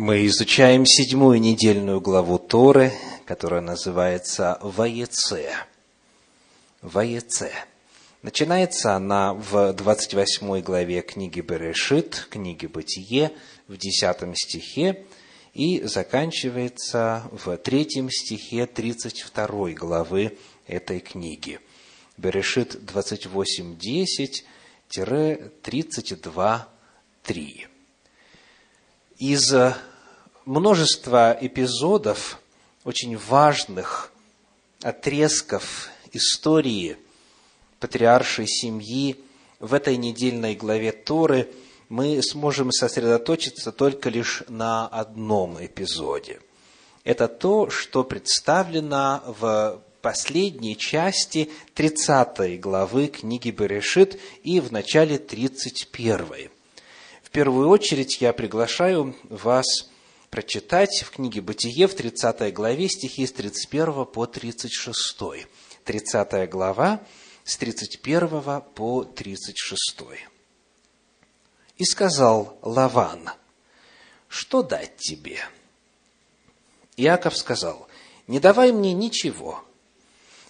Мы изучаем седьмую недельную главу Торы, которая называется «Ваеце». «Ваеце». Начинается она в 28 главе книги Берешит, книги Бытие, в 10 стихе, и заканчивается в третьем стихе 32 главы этой книги. Берешит 28.10-32.3 из множества эпизодов, очень важных отрезков истории патриаршей семьи в этой недельной главе Торы мы сможем сосредоточиться только лишь на одном эпизоде. Это то, что представлено в последней части 30 главы книги Берешит и в начале 31. В первую очередь я приглашаю вас прочитать в книге «Бытие» в 30 главе стихи с 31 по 36. 30 глава с 31 по 36. «И сказал Лаван, что дать тебе?» Иаков сказал, «Не давай мне ничего.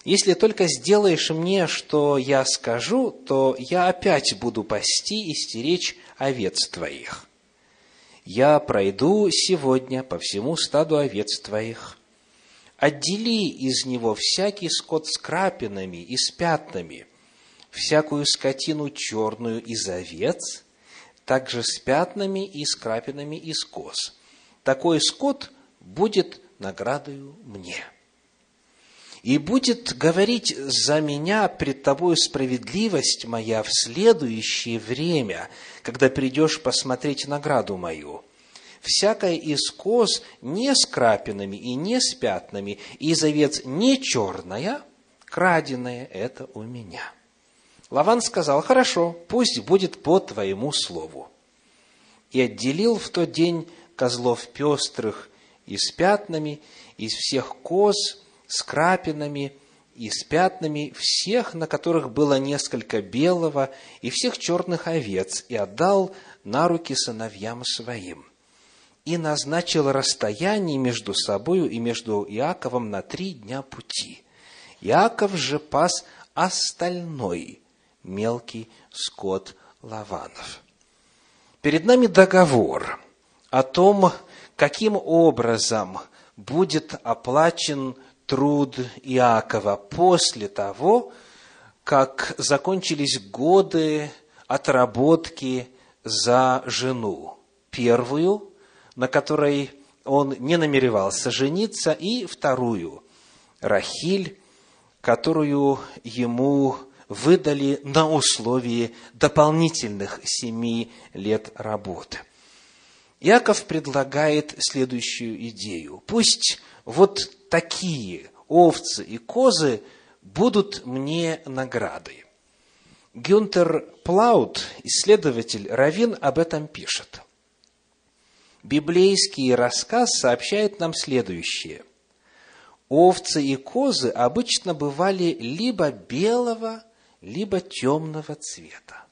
Если только сделаешь мне, что я скажу, то я опять буду пасти и стеречь овец твоих. Я пройду сегодня по всему стаду овец твоих. Отдели из него всякий скот с крапинами и с пятнами, всякую скотину черную из овец, также с пятнами и с крапинами из коз. Такой скот будет наградою мне и будет говорить за меня пред тобою справедливость моя в следующее время, когда придешь посмотреть награду мою. Всякая из коз не с крапинами и не с пятнами, и из овец не черная, краденая это у меня. Лаван сказал, хорошо, пусть будет по твоему слову. И отделил в тот день козлов пестрых и с пятнами, из всех коз с крапинами и с пятнами всех, на которых было несколько белого, и всех черных овец, и отдал на руки сыновьям своим. И назначил расстояние между собою и между Иаковом на три дня пути. Иаков же пас остальной мелкий скот Лаванов. Перед нами договор о том, каким образом будет оплачен труд Иакова после того, как закончились годы отработки за жену. Первую, на которой он не намеревался жениться, и вторую, Рахиль, которую ему выдали на условии дополнительных семи лет работы. Иаков предлагает следующую идею. Пусть вот такие овцы и козы будут мне наградой. Гюнтер Плаут, исследователь Равин, об этом пишет. Библейский рассказ сообщает нам следующее. Овцы и козы обычно бывали либо белого, либо темного цвета.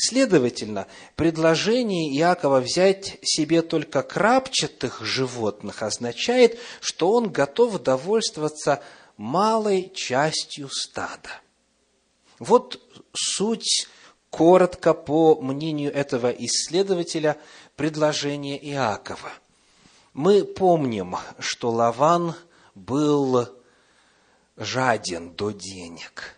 Следовательно, предложение Иакова взять себе только крапчатых животных означает, что он готов довольствоваться малой частью стада. Вот суть, коротко по мнению этого исследователя, предложения Иакова. Мы помним, что Лаван был жаден до денег –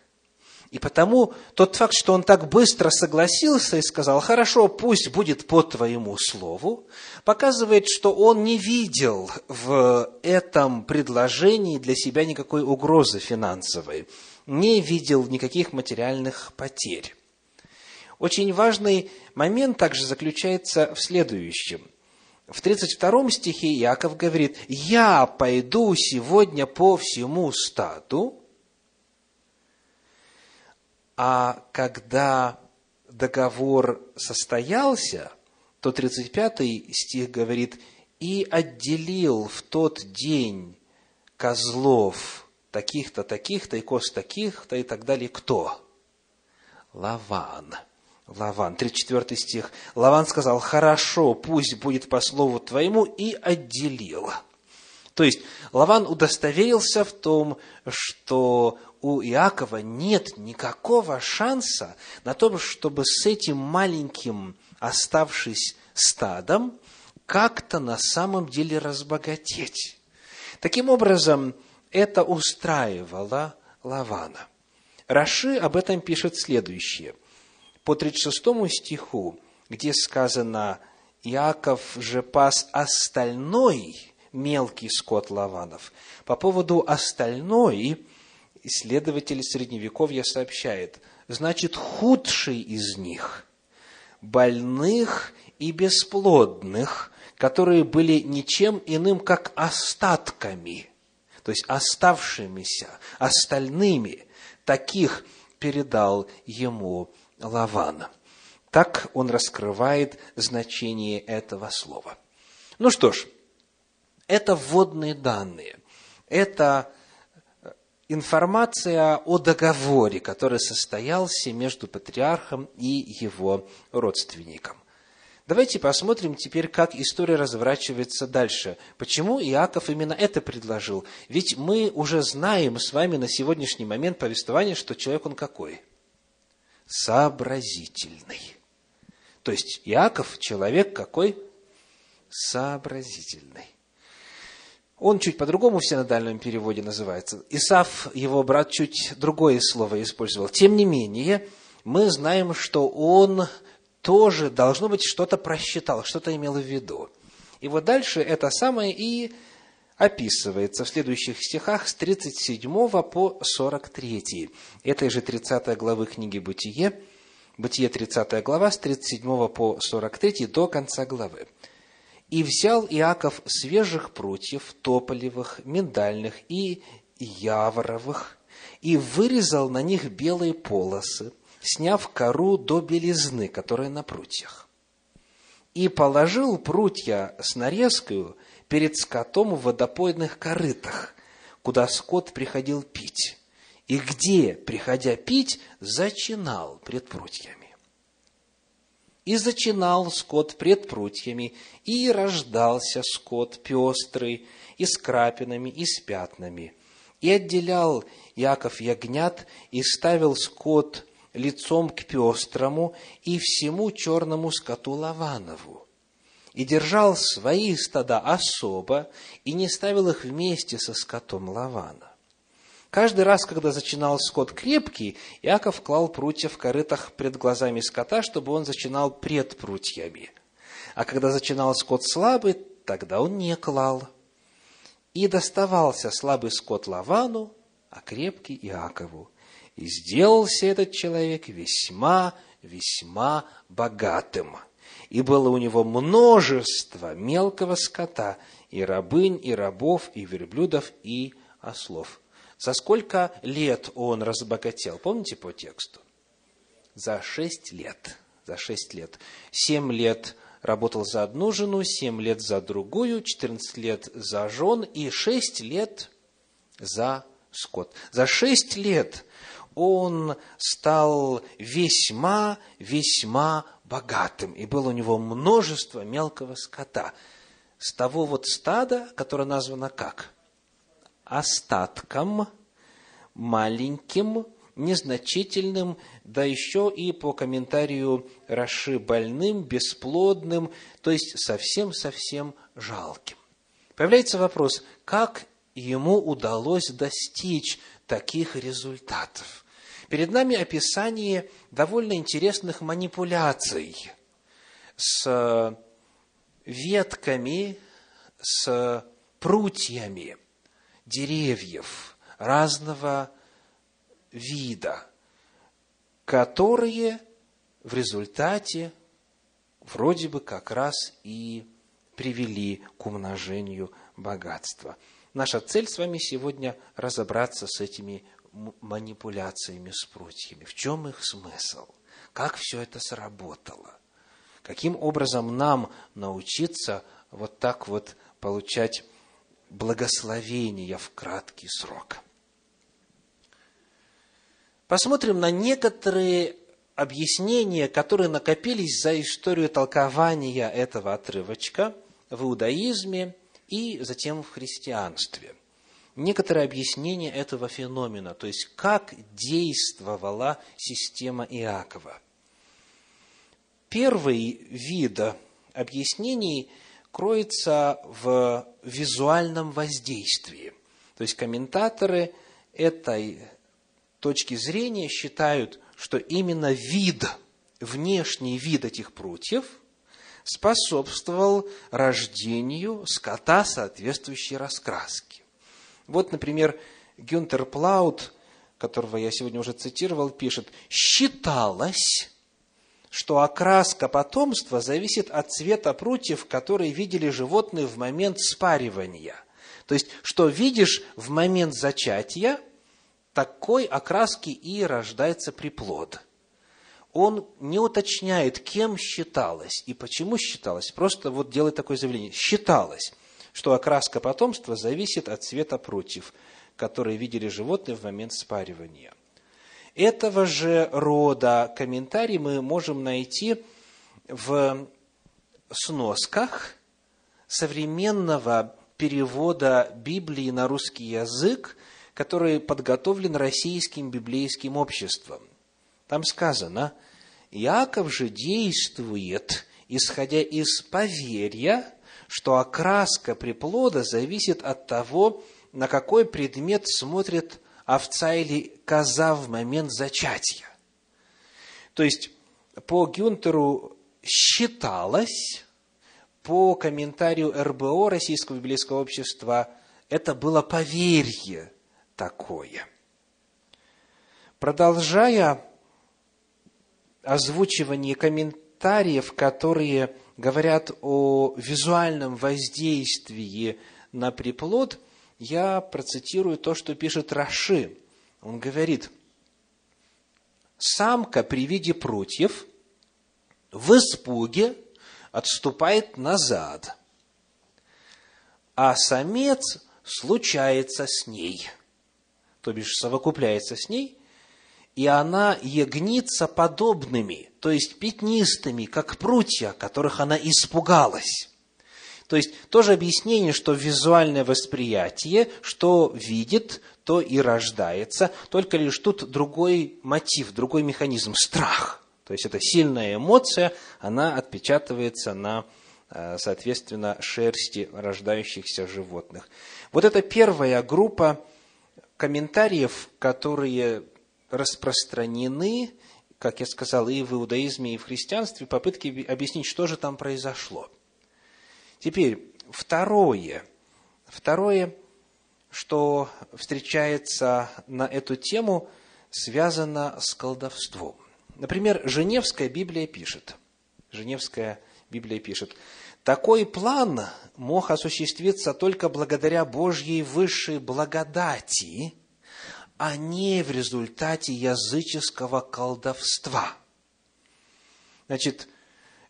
и потому тот факт, что он так быстро согласился и сказал, хорошо, пусть будет по твоему слову, показывает, что он не видел в этом предложении для себя никакой угрозы финансовой, не видел никаких материальных потерь. Очень важный момент также заключается в следующем. В 32 стихе Яков говорит, «Я пойду сегодня по всему стаду, а когда договор состоялся, то 35 стих говорит, «И отделил в тот день козлов таких-то, таких-то, и коз таких-то, и так далее, кто? Лаван. Лаван. 34 стих. Лаван сказал, хорошо, пусть будет по слову твоему, и отделил. То есть, Лаван удостоверился в том, что у Иакова нет никакого шанса на то, чтобы с этим маленьким, оставшись стадом, как-то на самом деле разбогатеть. Таким образом, это устраивало Лавана. Раши об этом пишет следующее. По 36 стиху, где сказано «Иаков же пас остальной мелкий скот Лаванов». По поводу «остальной» исследователь Средневековья сообщает, значит, худший из них, больных и бесплодных, которые были ничем иным, как остатками, то есть оставшимися, остальными, таких передал ему Лаван. Так он раскрывает значение этого слова. Ну что ж, это вводные данные. Это информация о договоре, который состоялся между патриархом и его родственником. Давайте посмотрим теперь, как история разворачивается дальше. Почему Иаков именно это предложил? Ведь мы уже знаем с вами на сегодняшний момент повествования, что человек он какой? Сообразительный. То есть Иаков человек какой? Сообразительный. Он чуть по-другому в синодальном переводе называется. Исаф, его брат, чуть другое слово использовал. Тем не менее, мы знаем, что он тоже, должно быть, что-то просчитал, что-то имел в виду. И вот дальше это самое и описывается в следующих стихах с 37 по 43. Этой же 30 главы книги «Бытие», Бытие 30 глава, с 37 по 43 до конца главы. И взял Иаков свежих прутьев, тополевых, миндальных и яворовых, и вырезал на них белые полосы, сняв кору до белизны, которая на прутьях. И положил прутья с нарезкою перед скотом в водопойных корытах, куда скот приходил пить, и где, приходя пить, зачинал пред прутьями. И зачинал скот пред прутьями, и рождался скот пестрый, и с крапинами, и с пятнами. И отделял Яков ягнят, и ставил скот лицом к пестрому и всему черному скоту Лаванову. И держал свои стада особо, и не ставил их вместе со скотом Лавана. Каждый раз, когда зачинал скот крепкий, Иаков клал прутья в корытах пред глазами скота, чтобы он зачинал пред прутьями. А когда зачинал скот слабый, тогда он не клал. И доставался слабый скот Лавану, а крепкий Иакову. И сделался этот человек весьма, весьма богатым. И было у него множество мелкого скота, и рабынь, и рабов, и верблюдов, и ослов. За сколько лет он разбогател? Помните по тексту? За шесть лет. За шесть лет. Семь лет работал за одну жену, семь лет за другую, четырнадцать лет за жен и шесть лет за скот. За шесть лет он стал весьма, весьма богатым, и было у него множество мелкого скота. С того вот стада, которое названо как? Остатком, маленьким, незначительным, да еще и по комментарию Раши больным, бесплодным, то есть совсем-совсем жалким. Появляется вопрос, как ему удалось достичь таких результатов? Перед нами описание довольно интересных манипуляций с ветками, с прутьями – деревьев разного вида, которые в результате вроде бы как раз и привели к умножению богатства. Наша цель с вами сегодня разобраться с этими манипуляциями с прутьями. В чем их смысл? Как все это сработало? Каким образом нам научиться вот так вот получать благословения в краткий срок. Посмотрим на некоторые объяснения, которые накопились за историю толкования этого отрывочка в иудаизме и затем в христианстве. Некоторые объяснения этого феномена, то есть как действовала система Иакова. Первый вид объяснений кроется в визуальном воздействии. То есть комментаторы этой точки зрения считают, что именно вид, внешний вид этих прутьев способствовал рождению скота соответствующей раскраски. Вот, например, Гюнтер Плаут, которого я сегодня уже цитировал, пишет, считалось, что окраска потомства зависит от цвета прутьев, которые видели животные в момент спаривания. То есть, что видишь в момент зачатия – такой окраски и рождается приплод. Он не уточняет, кем считалось и почему считалось, просто вот делает такое заявление. Считалось, что окраска потомства зависит от цвета прутьев, которые видели животные в момент спаривания. Этого же рода комментарий мы можем найти в сносках современного перевода Библии на русский язык который подготовлен российским библейским обществом. Там сказано, Иаков же действует, исходя из поверья, что окраска приплода зависит от того, на какой предмет смотрит овца или коза в момент зачатия. То есть, по Гюнтеру считалось, по комментарию РБО Российского библейского общества, это было поверье, такое. Продолжая озвучивание комментариев, которые говорят о визуальном воздействии на приплод, я процитирую то, что пишет Раши. Он говорит, самка при виде прутьев в испуге отступает назад, а самец случается с ней – то бишь совокупляется с ней, и она ягнится подобными, то есть пятнистыми, как прутья, которых она испугалась. То есть тоже объяснение, что визуальное восприятие, что видит, то и рождается, только лишь тут другой мотив, другой механизм – страх. То есть это сильная эмоция, она отпечатывается на, э, соответственно, шерсти рождающихся животных. Вот это первая группа комментариев, которые распространены, как я сказал, и в иудаизме, и в христианстве, попытки объяснить, что же там произошло. Теперь, второе. Второе, что встречается на эту тему, связано с колдовством. Например, Женевская Библия пишет, Женевская Библия пишет, такой план мог осуществиться только благодаря Божьей высшей благодати, а не в результате языческого колдовства. Значит,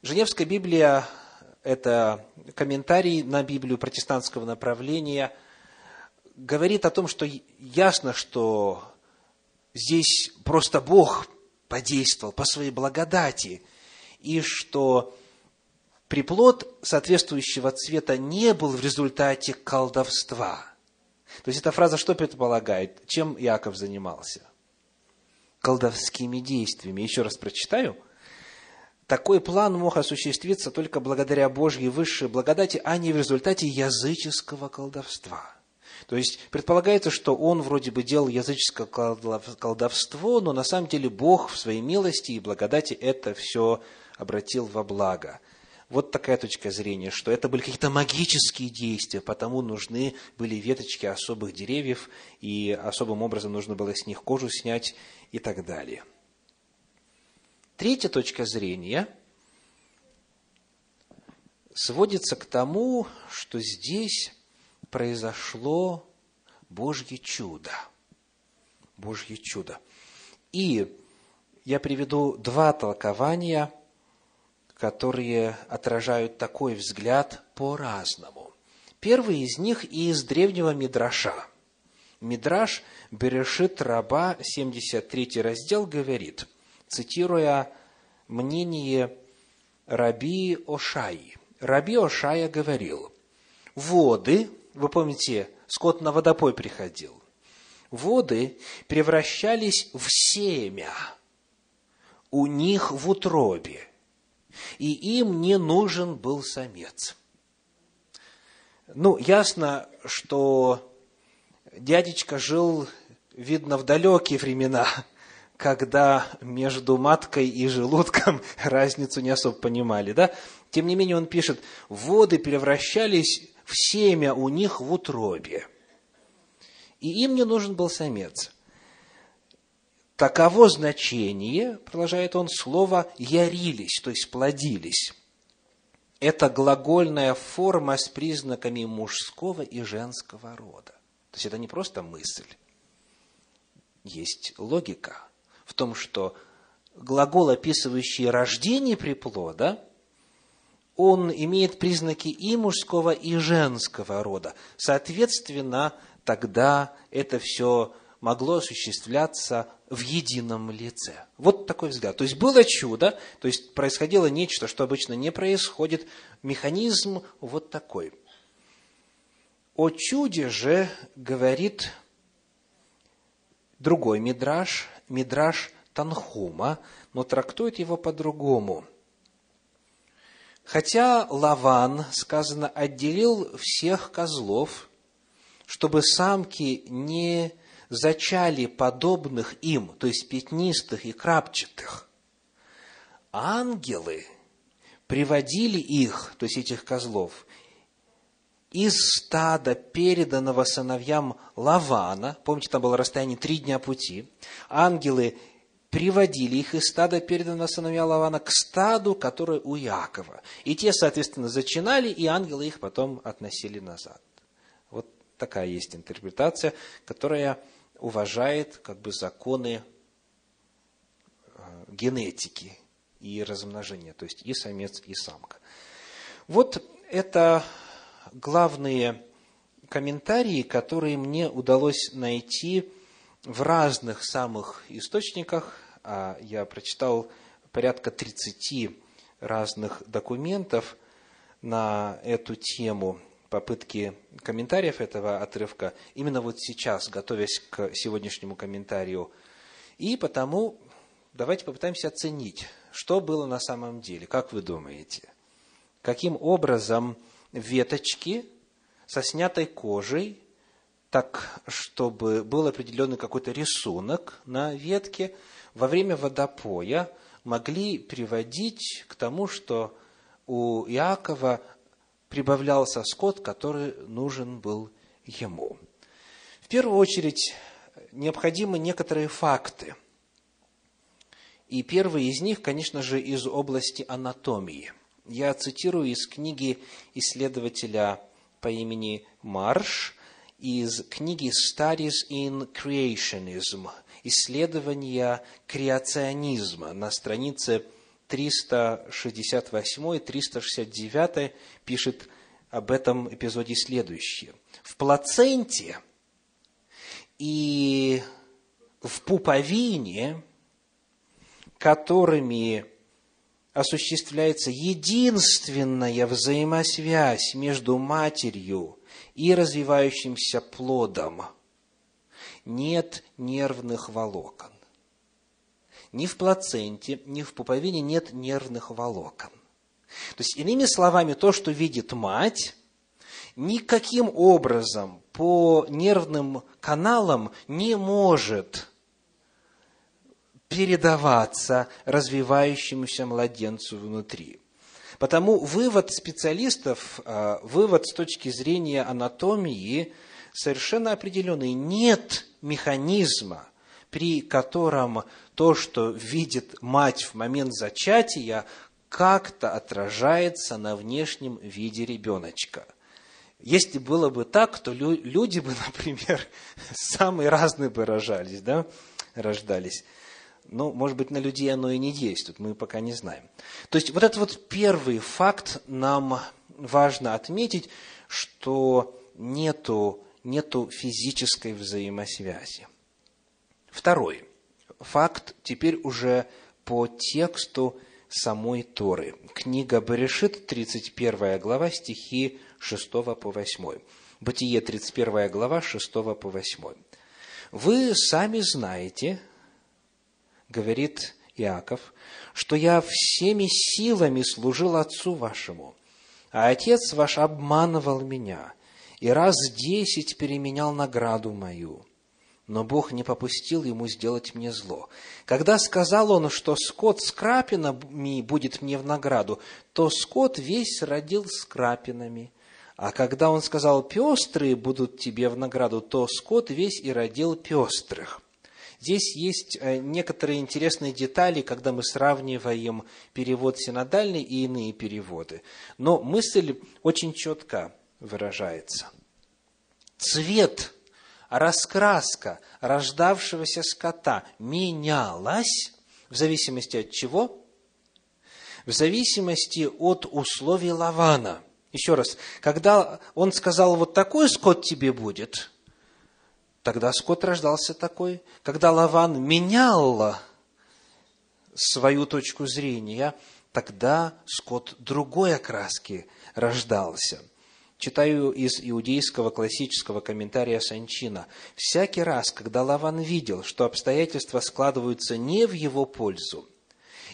Женевская Библия – это комментарий на Библию протестантского направления, говорит о том, что ясно, что здесь просто Бог подействовал по своей благодати, и что приплод соответствующего цвета не был в результате колдовства. То есть эта фраза что предполагает? Чем Яков занимался? Колдовскими действиями. Еще раз прочитаю. Такой план мог осуществиться только благодаря Божьей высшей благодати, а не в результате языческого колдовства. То есть предполагается, что он вроде бы делал языческое колдовство, но на самом деле Бог в своей милости и благодати это все обратил во благо. Вот такая точка зрения, что это были какие-то магические действия, потому нужны были веточки особых деревьев, и особым образом нужно было с них кожу снять и так далее. Третья точка зрения сводится к тому, что здесь произошло Божье чудо. Божье чудо. И я приведу два толкования – которые отражают такой взгляд по-разному. Первый из них из древнего Мидраша. Мидраш Берешит Раба, 73 раздел, говорит, цитируя мнение Раби Ошаи. Раби Ошая говорил, воды, вы помните, скот на водопой приходил, воды превращались в семя у них в утробе, и им не нужен был самец. Ну, ясно, что дядечка жил, видно, в далекие времена, когда между маткой и желудком разницу не особо понимали, да? Тем не менее, он пишет, воды превращались в семя у них в утробе. И им не нужен был самец. Таково значение, продолжает он, слова «ярились», то есть плодились. Это глагольная форма с признаками мужского и женского рода. То есть это не просто мысль. Есть логика в том, что глагол, описывающий рождение приплода, он имеет признаки и мужского, и женского рода. Соответственно, тогда это все могло осуществляться в едином лице. Вот такой взгляд. То есть было чудо, то есть происходило нечто, что обычно не происходит. Механизм вот такой. О чуде же говорит другой мидраж, мидраж Танхума, но трактует его по-другому. Хотя Лаван, сказано, отделил всех козлов, чтобы самки не зачали подобных им, то есть пятнистых и крапчатых, ангелы приводили их, то есть этих козлов, из стада, переданного сыновьям Лавана, помните, там было расстояние три дня пути, ангелы приводили их из стада, переданного сыновья Лавана, к стаду, которое у Якова. И те, соответственно, зачинали, и ангелы их потом относили назад. Вот такая есть интерпретация, которая уважает как бы законы э, генетики и размножения, то есть и самец, и самка. Вот это главные комментарии, которые мне удалось найти в разных самых источниках. А я прочитал порядка 30 разных документов на эту тему, попытки комментариев этого отрывка, именно вот сейчас, готовясь к сегодняшнему комментарию. И потому давайте попытаемся оценить, что было на самом деле. Как вы думаете? Каким образом веточки со снятой кожей, так, чтобы был определенный какой-то рисунок на ветке, во время водопоя могли приводить к тому, что у Иакова прибавлялся скот, который нужен был ему. В первую очередь, необходимы некоторые факты. И первый из них, конечно же, из области анатомии – я цитирую из книги исследователя по имени Марш, из книги Studies in Creationism, исследования креационизма на странице 368 и 369 пишет об этом эпизоде следующее. В плаценте и в пуповине, которыми осуществляется единственная взаимосвязь между матерью и развивающимся плодом. Нет нервных волокон. Ни в плаценте, ни в пуповине нет нервных волокон. То есть, иными словами, то, что видит мать, никаким образом по нервным каналам не может передаваться развивающемуся младенцу внутри. Потому вывод специалистов, а, вывод с точки зрения анатомии совершенно определенный. Нет механизма, при котором то, что видит мать в момент зачатия, как-то отражается на внешнем виде ребеночка. Если было бы так, то люди бы, например, самые разные бы рожались, да, рождались. Ну, может быть, на людей оно и не действует, мы пока не знаем. То есть, вот этот вот первый факт нам важно отметить, что нету, нету физической взаимосвязи. Второй факт, теперь уже по тексту самой Торы. Книга Берешит, 31 глава, стихи 6 по 8. Бытие, 31 глава, 6 по 8. «Вы сами знаете, — говорит Иаков, — что я всеми силами служил отцу вашему, а отец ваш обманывал меня и раз десять переменял награду мою» но Бог не попустил ему сделать мне зло. Когда сказал он, что скот с крапинами будет мне в награду, то скот весь родил с крапинами. А когда он сказал, пестрые будут тебе в награду, то скот весь и родил пестрых. Здесь есть э, некоторые интересные детали, когда мы сравниваем перевод синодальный и иные переводы. Но мысль очень четко выражается. Цвет раскраска рождавшегося скота менялась в зависимости от чего? В зависимости от условий Лавана. Еще раз, когда он сказал, вот такой скот тебе будет, тогда скот рождался такой. Когда Лаван менял свою точку зрения, тогда скот другой окраски рождался. Читаю из иудейского классического комментария Санчина. «Всякий раз, когда Лаван видел, что обстоятельства складываются не в его пользу,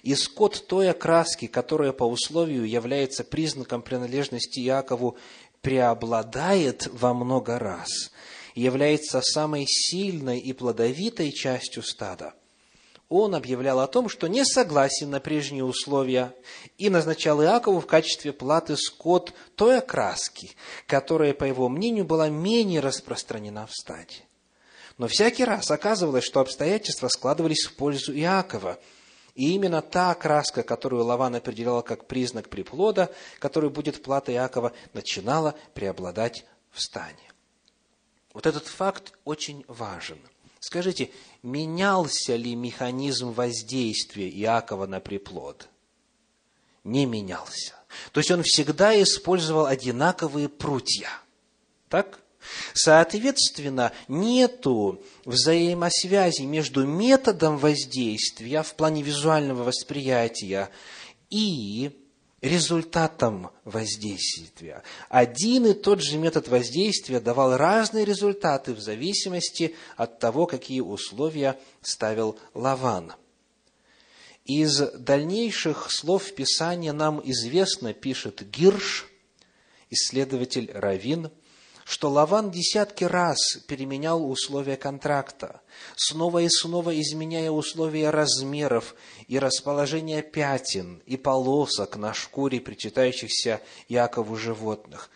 и скот той окраски, которая по условию является признаком принадлежности Иакову, преобладает во много раз, является самой сильной и плодовитой частью стада – он объявлял о том, что не согласен на прежние условия и назначал Иакову в качестве платы скот той окраски, которая, по его мнению, была менее распространена в стаде. Но всякий раз оказывалось, что обстоятельства складывались в пользу Иакова, и именно та окраска, которую Лаван определял как признак приплода, который будет платой Иакова, начинала преобладать в стане. Вот этот факт очень важен – Скажите, менялся ли механизм воздействия Иакова на приплод? Не менялся. То есть он всегда использовал одинаковые прутья. Так? Соответственно, нету взаимосвязи между методом воздействия в плане визуального восприятия и результатом воздействия. Один и тот же метод воздействия давал разные результаты в зависимости от того, какие условия ставил Лаван. Из дальнейших слов Писания нам известно, пишет Гирш, исследователь Равин, что Лаван десятки раз переменял условия контракта, снова и снова изменяя условия размеров и расположения пятен и полосок на шкуре причитающихся Якову животных.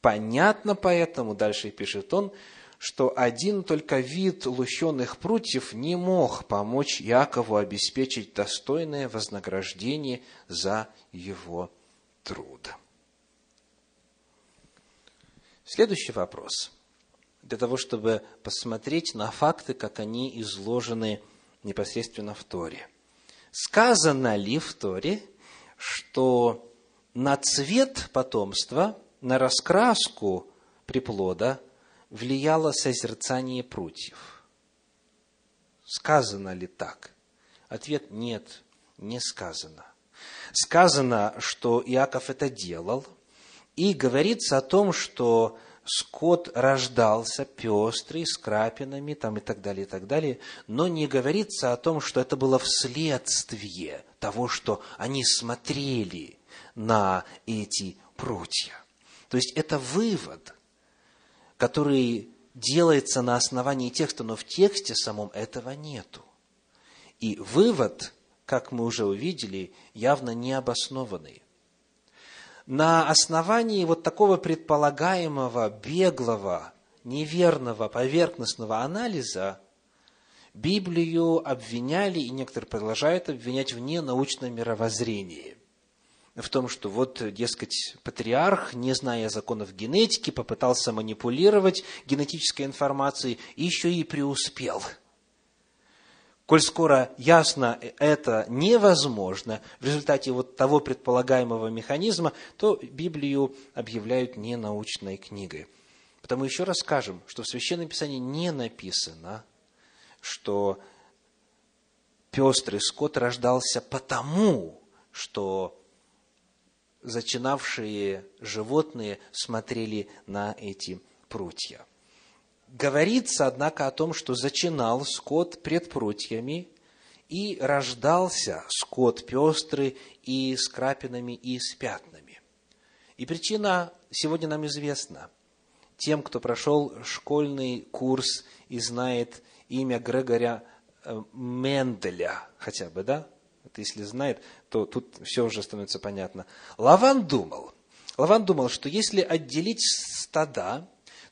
Понятно поэтому, дальше пишет он, что один только вид лущенных прутьев не мог помочь Якову обеспечить достойное вознаграждение за его труд. Следующий вопрос. Для того, чтобы посмотреть на факты, как они изложены непосредственно в Торе. Сказано ли в Торе, что на цвет потомства, на раскраску приплода влияло созерцание прутьев? Сказано ли так? Ответ – нет, не сказано. Сказано, что Иаков это делал – и говорится о том, что скот рождался пестрый, с крапинами там, и так далее, и так далее, но не говорится о том, что это было вследствие того, что они смотрели на эти прутья. То есть это вывод, который делается на основании текста, но в тексте самом этого нету. И вывод, как мы уже увидели, явно необоснованный на основании вот такого предполагаемого, беглого, неверного, поверхностного анализа Библию обвиняли, и некоторые продолжают обвинять в ненаучном мировоззрении. В том, что вот, дескать, патриарх, не зная законов генетики, попытался манипулировать генетической информацией и еще и преуспел – Коль скоро ясно это невозможно в результате вот того предполагаемого механизма, то Библию объявляют ненаучной книгой. Потому еще раз скажем, что в Священном Писании не написано, что пестрый скот рождался потому, что зачинавшие животные смотрели на эти прутья. Говорится, однако, о том, что зачинал скот пред прутьями, и рождался скот пестрый и с крапинами, и с пятнами. И причина сегодня нам известна. Тем, кто прошел школьный курс и знает имя Грегоря э, Менделя, хотя бы, да? Это если знает, то тут все уже становится понятно. Лаван думал, Лаван думал, что если отделить стада,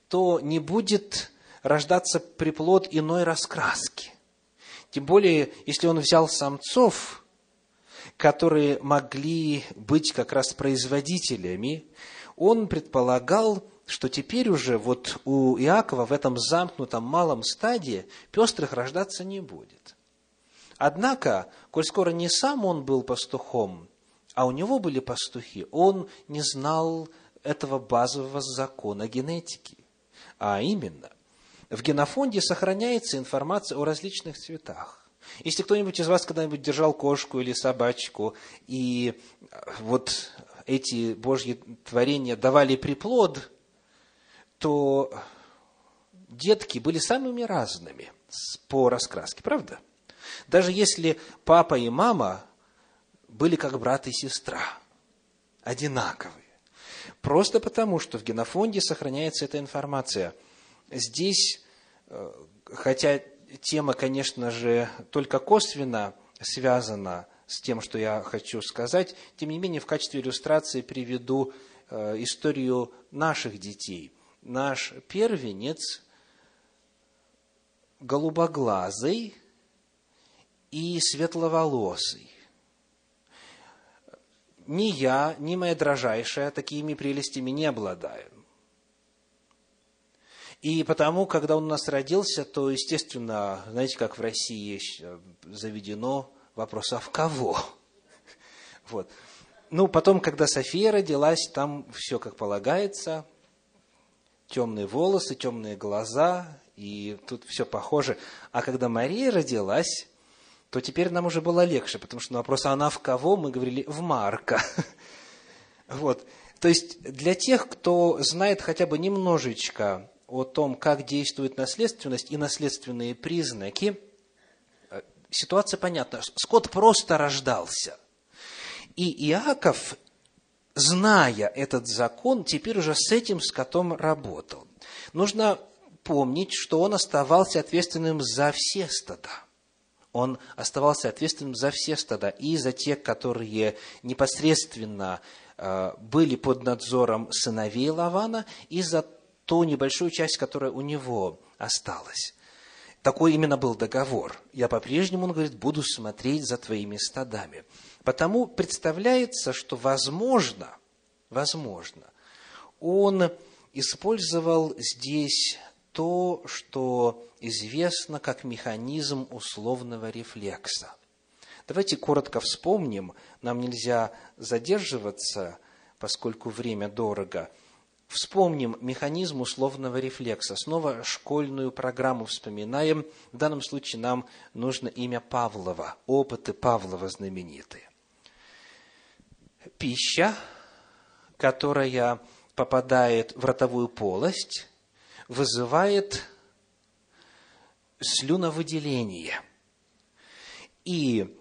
то не будет рождаться приплод иной раскраски. Тем более, если он взял самцов, которые могли быть как раз производителями, он предполагал, что теперь уже вот у Иакова в этом замкнутом малом стадии пестрых рождаться не будет. Однако, коль скоро не сам он был пастухом, а у него были пастухи, он не знал этого базового закона генетики. А именно, в генофонде сохраняется информация о различных цветах. Если кто-нибудь из вас когда-нибудь держал кошку или собачку, и вот эти Божьи творения давали приплод, то детки были самыми разными по раскраске, правда? Даже если папа и мама были как брат и сестра, одинаковые. Просто потому, что в генофонде сохраняется эта информация. Здесь, э, хотя тема, конечно же, только косвенно связана с тем, что я хочу сказать, тем не менее, в качестве иллюстрации приведу э, историю наших детей. Наш первенец голубоглазый, и светловолосый. Ни я, ни моя дрожайшая такими прелестями не обладаем. И потому, когда он у нас родился, то, естественно, знаете, как в России заведено вопрос, а в кого? Вот. Ну, потом, когда София родилась, там все как полагается. Темные волосы, темные глаза, и тут все похоже. А когда Мария родилась, то теперь нам уже было легче, потому что на вопрос, а она в кого, мы говорили, в Марка. Вот. То есть, для тех, кто знает хотя бы немножечко о том, как действует наследственность и наследственные признаки, э, ситуация понятна. Скот просто рождался. И Иаков, зная этот закон, теперь уже с этим скотом работал. Нужно помнить, что он оставался ответственным за все стада он оставался ответственным за все стада, и за те, которые непосредственно э, были под надзором сыновей Лавана, и за ту небольшую часть, которая у него осталась. Такой именно был договор. Я по-прежнему, он говорит, буду смотреть за твоими стадами. Потому представляется, что возможно, возможно, он использовал здесь то, что известно как механизм условного рефлекса. Давайте коротко вспомним, нам нельзя задерживаться, поскольку время дорого. Вспомним механизм условного рефлекса. Снова школьную программу вспоминаем. В данном случае нам нужно имя Павлова, опыты Павлова знаменитые. Пища, которая попадает в ротовую полость, вызывает слюновыделение. И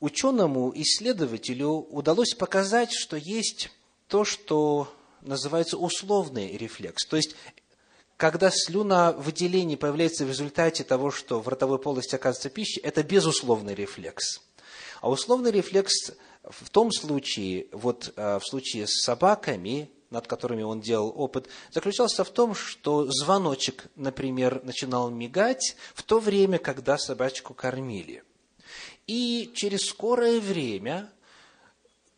ученому исследователю удалось показать, что есть то, что называется условный рефлекс. То есть, когда слюновыделение появляется в результате того, что в ротовой полости оказывается пища, это безусловный рефлекс. А условный рефлекс в том случае, вот э, в случае с собаками, над которыми он делал опыт, заключался в том, что звоночек, например, начинал мигать в то время, когда собачку кормили. И через скорое время,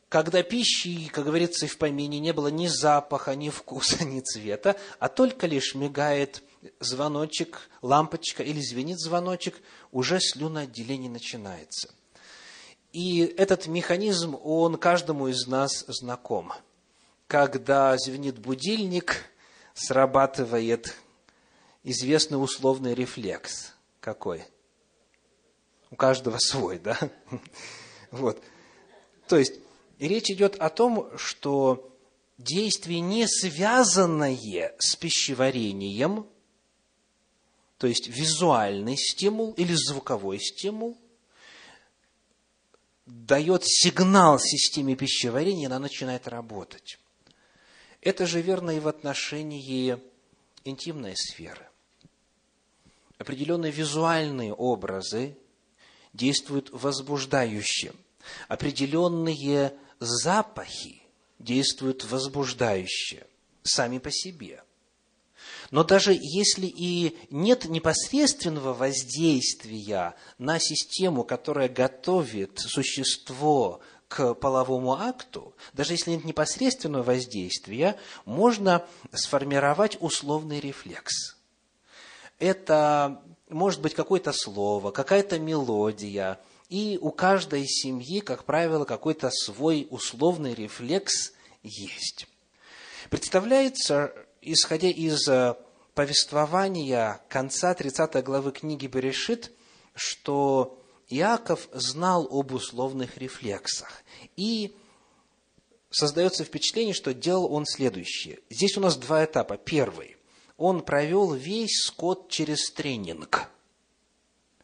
когда пищи, как говорится, в помине не было ни запаха, ни вкуса, ни цвета, а только лишь мигает звоночек, лампочка или звенит звоночек, уже слюноотделение начинается. И этот механизм, он каждому из нас знаком – когда звенит будильник, срабатывает известный условный рефлекс. Какой? у каждого свой, да? Вот. То есть, речь идет о том, что действие, не связанное с пищеварением, то есть визуальный стимул или звуковой стимул, дает сигнал системе пищеварения, и она начинает работать. Это же верно и в отношении интимной сферы. Определенные визуальные образы действуют возбуждающе. Определенные запахи действуют возбуждающе сами по себе. Но даже если и нет непосредственного воздействия на систему, которая готовит существо к половому акту, даже если нет непосредственного воздействия, можно сформировать условный рефлекс. Это может быть какое-то слово, какая-то мелодия, и у каждой семьи, как правило, какой-то свой условный рефлекс есть. Представляется, исходя из э, повествования конца 30 главы книги Берешит, что Иаков знал об условных рефлексах. И создается впечатление, что делал он следующее. Здесь у нас два этапа. Первый. Он провел весь скот через тренинг.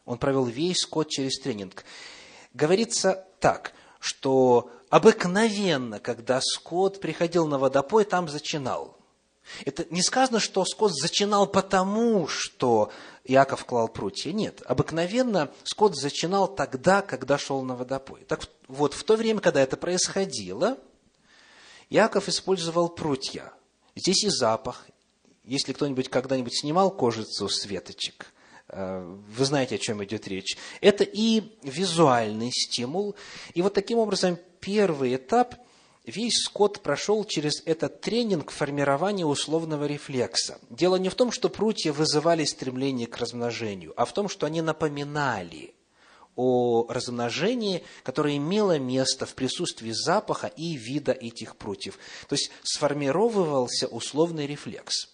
Он провел весь скот через тренинг. Говорится так, что обыкновенно, когда скот приходил на водопой, там зачинал. Это не сказано, что скот зачинал потому, что Иаков клал прутья. Нет, обыкновенно скот зачинал тогда, когда шел на водопой. Так вот, в то время, когда это происходило, Иаков использовал прутья. Здесь и запах. Если кто-нибудь когда-нибудь снимал кожицу с веточек, э, вы знаете, о чем идет речь. Это и визуальный стимул. И вот таким образом первый этап – весь скот прошел через этот тренинг формирования условного рефлекса. Дело не в том, что прутья вызывали стремление к размножению, а в том, что они напоминали о размножении, которое имело место в присутствии запаха и вида этих прутьев. То есть сформировывался условный рефлекс.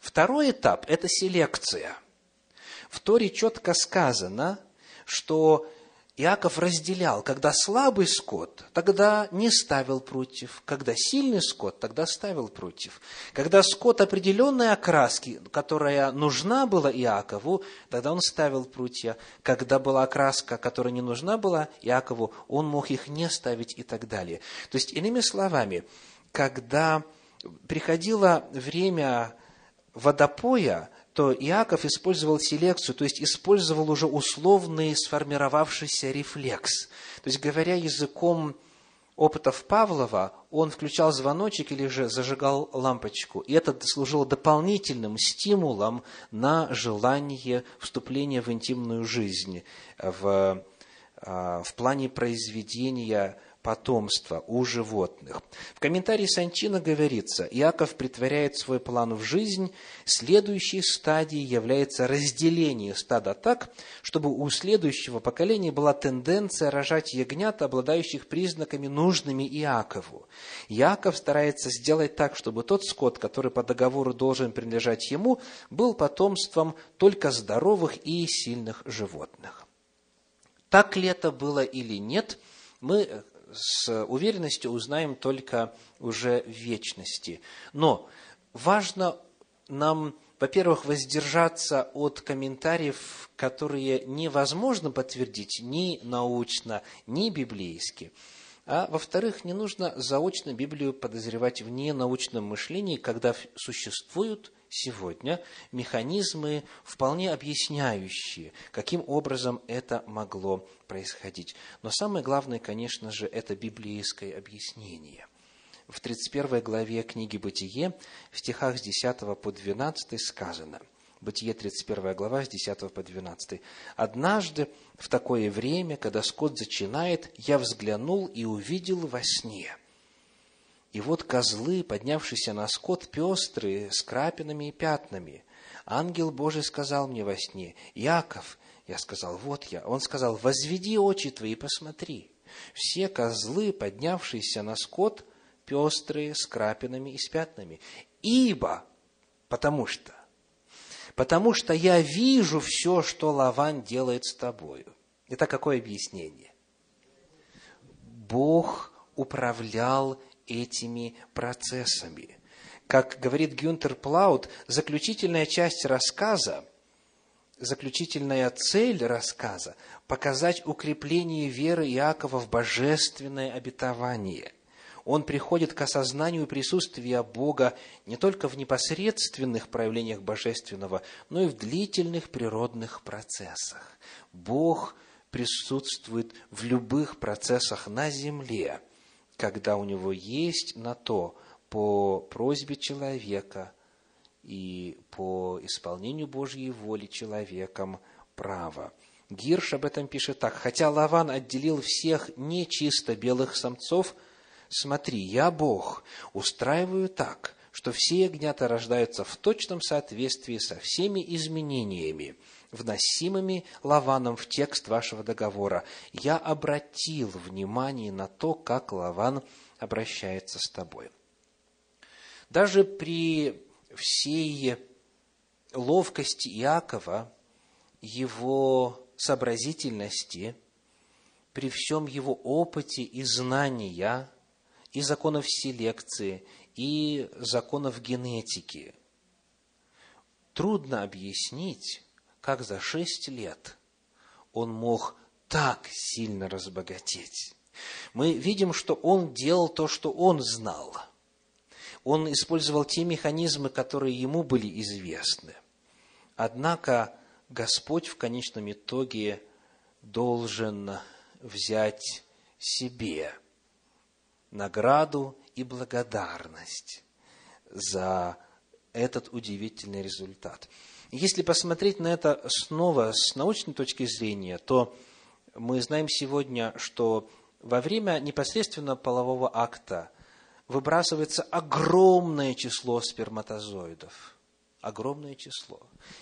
Второй этап – это селекция. В Торе четко сказано, что Иаков разделял, когда слабый скот, тогда не ставил против, когда сильный скот, тогда ставил против. Когда скот определенной окраски, которая нужна была Иакову, тогда он ставил прутья. Когда была окраска, которая не нужна была Иакову, он мог их не ставить и так далее. То есть, иными словами, когда приходило время водопоя, то Иаков использовал селекцию, то есть использовал уже условный сформировавшийся рефлекс. То есть, говоря языком опытов Павлова, он включал звоночек или же зажигал лампочку. И это служило дополнительным стимулом на желание вступления в интимную жизнь, в, а, в плане произведения потомства у животных. В комментарии Санчина говорится, Иаков притворяет свой план в жизнь, следующей стадией является разделение стада так, чтобы у следующего поколения была тенденция рожать ягнят, обладающих признаками нужными Иакову. Иаков старается сделать так, чтобы тот скот, который по договору должен принадлежать ему, был потомством только здоровых и сильных животных. Так ли это было или нет, мы с уверенностью узнаем только уже в вечности. Но важно нам, во-первых, воздержаться от комментариев, которые невозможно подтвердить ни научно, ни библейски. А во-вторых, не нужно заочно Библию подозревать в ненаучном мышлении, когда существуют сегодня механизмы, вполне объясняющие, каким образом это могло происходить. Но самое главное, конечно же, это библейское объяснение. В 31 главе книги «Бытие» в стихах с 10 по 12 сказано – Бытие, 31 глава, с 10 по 12. «Однажды, в такое время, когда скот зачинает, я взглянул и увидел во сне, и вот козлы, поднявшиеся на скот, пестрые, с крапинами и пятнами. Ангел Божий сказал мне во сне, «Яков!» Я сказал, «Вот я». Он сказал, «Возведи очи твои и посмотри». Все козлы, поднявшиеся на скот, пестрые, с крапинами и с пятнами. Ибо, потому что, потому что я вижу все, что Лаван делает с тобою. Это какое объяснение? Бог управлял этими процессами. Как говорит Гюнтер Плаут, заключительная часть рассказа, заключительная цель рассказа – показать укрепление веры Иакова в божественное обетование. Он приходит к осознанию присутствия Бога не только в непосредственных проявлениях божественного, но и в длительных природных процессах. Бог присутствует в любых процессах на земле, когда у него есть на то по просьбе человека и по исполнению Божьей воли человеком право. Гирш об этом пишет так. «Хотя Лаван отделил всех нечисто белых самцов, смотри, я Бог, устраиваю так, что все ягнята рождаются в точном соответствии со всеми изменениями, вносимыми Лаваном в текст вашего договора. Я обратил внимание на то, как Лаван обращается с тобой. Даже при всей ловкости Иакова, его сообразительности, при всем его опыте и знания и законов селекции, и законов генетики, трудно объяснить, как за шесть лет он мог так сильно разбогатеть. Мы видим, что он делал то, что он знал – он использовал те механизмы, которые ему были известны. Однако Господь в конечном итоге должен взять себе награду и благодарность за этот удивительный результат. Если посмотреть на это снова с научной точки зрения, то мы знаем сегодня, что во время непосредственно полового акта выбрасывается огромное число сперматозоидов. Огромное число.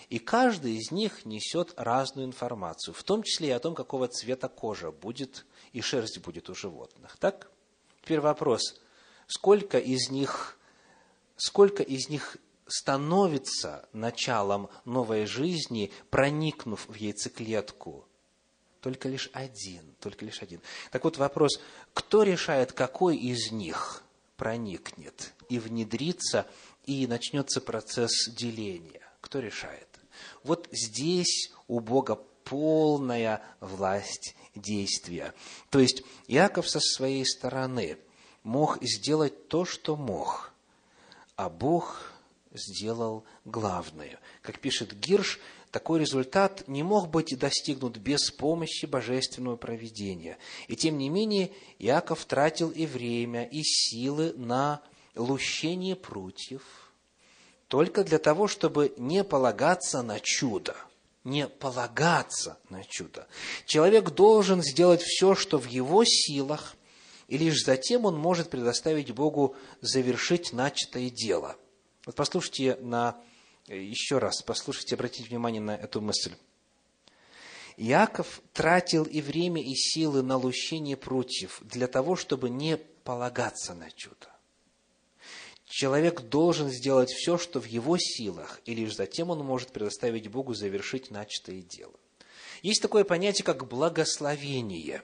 И каждый из них несет разную информацию, в том числе и о том, какого цвета кожа будет и шерсть будет у животных. Так? Теперь вопрос. Сколько из них, сколько из них становится началом новой жизни, проникнув в яйцеклетку? Только лишь один, только лишь один. Так вот вопрос, кто решает, какой из них проникнет и внедрится, и начнется процесс деления. Кто решает? Вот здесь у Бога полная власть действия. То есть Иаков со своей стороны мог сделать то, что мог, а Бог сделал главное. Как пишет Гирш, такой результат не мог быть достигнут без помощи божественного провидения. И тем не менее, Иаков тратил и время, и силы на лущение прутьев, только для того, чтобы не полагаться на чудо. Не полагаться на чудо. Человек должен сделать все, что в его силах, и лишь затем он может предоставить Богу завершить начатое дело. Вот послушайте на еще раз послушайте, обратите внимание на эту мысль. Иаков тратил и время, и силы на лущение прутьев для того, чтобы не полагаться на чудо. Человек должен сделать все, что в его силах, и лишь затем он может предоставить Богу завершить начатое дело. Есть такое понятие, как благословение.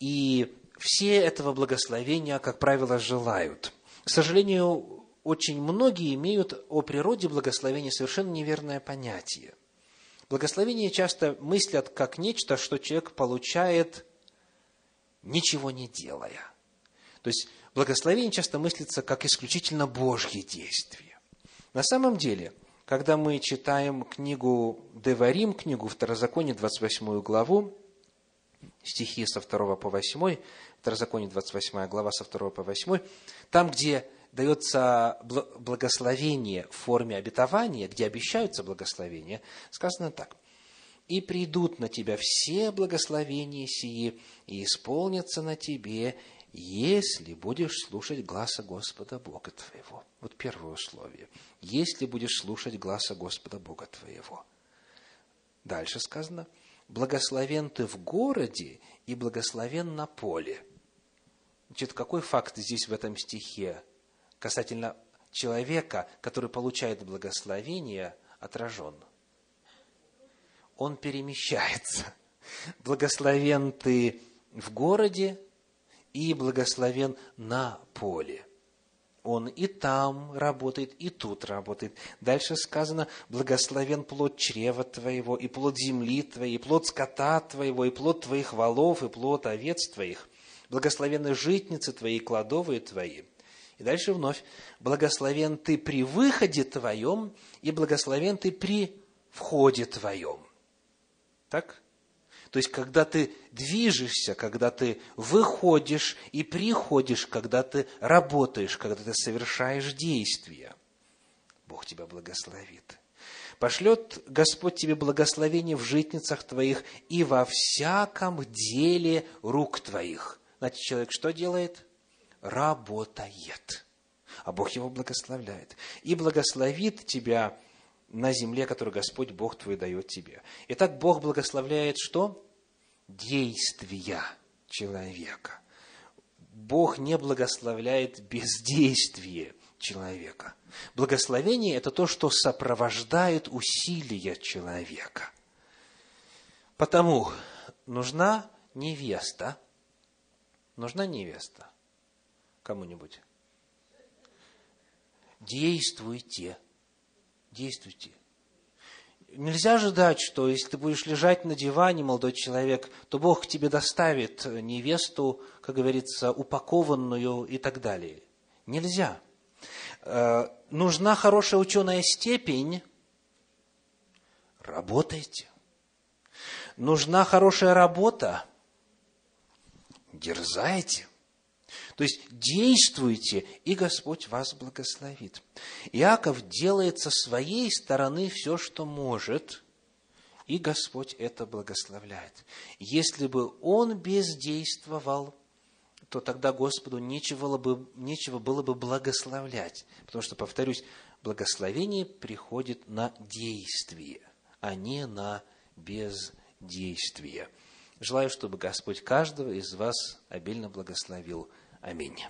И все этого благословения, как правило, желают. К сожалению, очень многие имеют о природе благословения совершенно неверное понятие. Благословение часто мыслят как нечто, что человек получает, ничего не делая. То есть, благословение часто мыслится как исключительно Божье действие. На самом деле, когда мы читаем книгу Деварим, книгу Второзакония, 28 главу, стихи со 2 по 8, Второзаконие, 28 глава, со 2 по 8, там, где дается благословение в форме обетования, где обещаются благословения, сказано так. «И придут на тебя все благословения сии, и исполнятся на тебе, если будешь слушать гласа Господа Бога твоего». Вот первое условие. «Если будешь слушать гласа Господа Бога твоего». Дальше сказано, «Благословен ты в городе и благословен на поле». Значит, какой факт здесь в этом стихе касательно человека, который получает благословение, отражен. Он перемещается. Благословен ты в городе и благословен на поле. Он и там работает, и тут работает. Дальше сказано, благословен плод чрева твоего, и плод земли твоей, и плод скота твоего, и плод твоих валов, и плод овец твоих. Благословены житницы твои, и кладовые твои. И дальше вновь, благословен ты при выходе твоем, и благословен ты при входе твоем. Так? То есть, когда ты движешься, когда ты выходишь и приходишь, когда ты работаешь, когда ты совершаешь действия, Бог тебя благословит. Пошлет Господь тебе благословение в житницах твоих и во всяком деле рук твоих. Знаете, человек что делает? Работает. А Бог его благословляет. И благословит тебя на земле, которую Господь Бог твой дает тебе. Итак, Бог благословляет что? Действия человека. Бог не благословляет бездействие человека. Благословение – это то, что сопровождает усилия человека. Потому нужна невеста. Нужна невеста кому-нибудь. Действуйте – действуйте. Нельзя ожидать, что если ты будешь лежать на диване, молодой человек, то Бог к тебе доставит невесту, как говорится, упакованную и так далее. Нельзя. Э, нужна хорошая ученая степень. Работайте. Нужна хорошая работа. Дерзайте. То есть действуйте, и Господь вас благословит. Иаков делает со своей стороны все, что может, и Господь это благословляет. Если бы он бездействовал, то тогда Господу нечего, бы, нечего было бы благословлять. Потому что, повторюсь, благословение приходит на действие, а не на бездействие. Желаю, чтобы Господь каждого из вас обильно благословил. Аминь.